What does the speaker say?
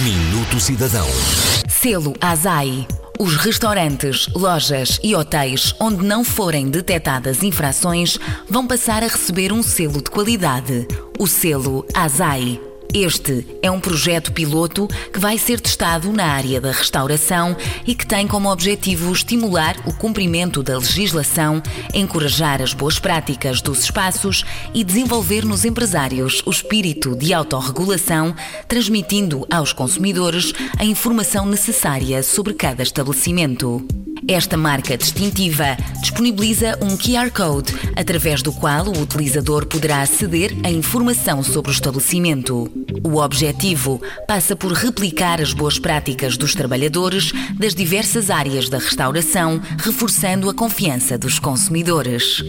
Minuto Cidadão. Selo ASAI. Os restaurantes, lojas e hotéis onde não forem detectadas infrações vão passar a receber um selo de qualidade, o selo ASAI. Este é um projeto piloto que vai ser testado na área da restauração e que tem como objetivo estimular o cumprimento da legislação, encorajar as boas práticas dos espaços e desenvolver nos empresários o espírito de autorregulação, transmitindo aos consumidores a informação necessária sobre cada estabelecimento. Esta marca distintiva disponibiliza um QR Code, através do qual o utilizador poderá aceder à informação sobre o estabelecimento. O objetivo passa por replicar as boas práticas dos trabalhadores das diversas áreas da restauração, reforçando a confiança dos consumidores.